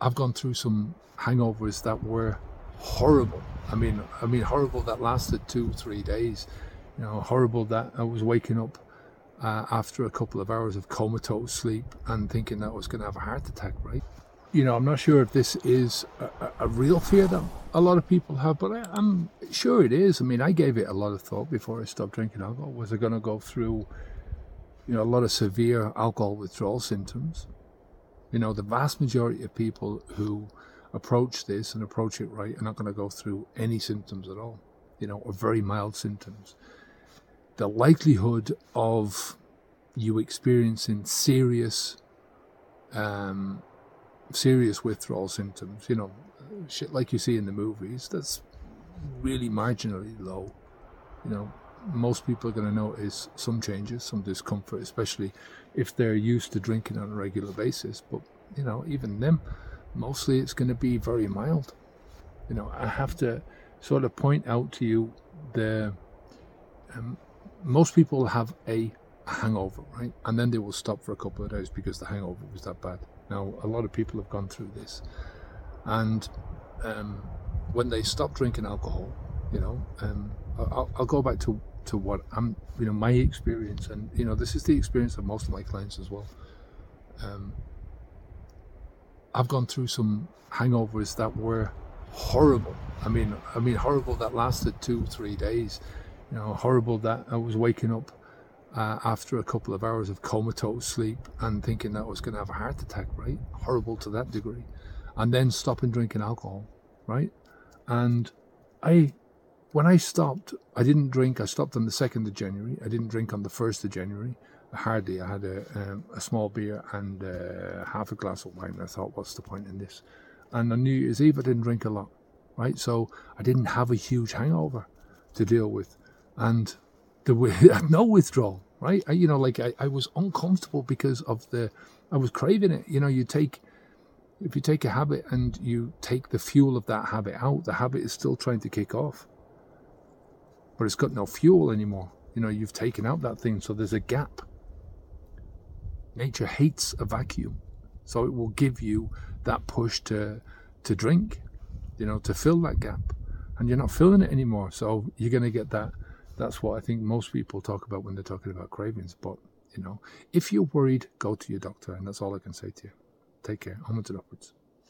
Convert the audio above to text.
I've gone through some hangovers that were horrible. I mean, I mean, horrible that lasted two, three days. You know, horrible that I was waking up uh, after a couple of hours of comatose sleep and thinking that I was going to have a heart attack, right? You know, I'm not sure if this is a, a real fear that a lot of people have, but I, am sure it is. I mean, I gave it a lot of thought before I stopped drinking alcohol. Was I going to go through, you know, a lot of severe alcohol withdrawal symptoms? You know, the vast majority of people who approach this and approach it right are not going to go through any symptoms at all, you know, or very mild symptoms. The likelihood of you experiencing serious, um, serious withdrawal symptoms, you know, shit like you see in the movies, that's really marginally low. You know, most people are going to notice some changes, some discomfort, especially if they're used to drinking on a regular basis. But, you know, even them, mostly it's going to be very mild. You know, I have to sort of point out to you the um, most people have a hangover, right? And then they will stop for a couple of days because the hangover was that bad. Now, a lot of people have gone through this. And um, when they stop drinking alcohol, you know, um, I'll, I'll, go back to, to what I'm, you know, my experience. And, you know, this is the experience of most of my clients as well. Um, I've gone through some hangovers that were horrible. I mean, I mean, horrible that lasted two, three days. You know, horrible that I was waking up uh, after a couple of hours of comatose sleep and thinking that I was going to have a heart attack. Right, horrible to that degree, and then stopping drinking alcohol. Right, and I, when I stopped, I didn't drink. I stopped on the second of January. I didn't drink on the first of January hardly. I had a, um, a small beer and uh, half a glass of wine. I thought, what's the point in this? And on New Year's Eve, I didn't drink a lot, right? So I didn't have a huge hangover to deal with, and was no withdrawal, right? I, you know, like I, I was uncomfortable because of the, I was craving it. You know, you take, if you take a habit and you take the fuel of that habit out, the habit is still trying to kick off, but it's got no fuel anymore. You know, you've taken out that thing, so there's a gap Nature hates a vacuum, so it will give you that push to to drink, you know, to fill that gap, and you're not filling it anymore. So you're going to get that. That's what I think most people talk about when they're talking about cravings. But you know, if you're worried, go to your doctor, and that's all I can say to you. Take care. Onwards and upwards.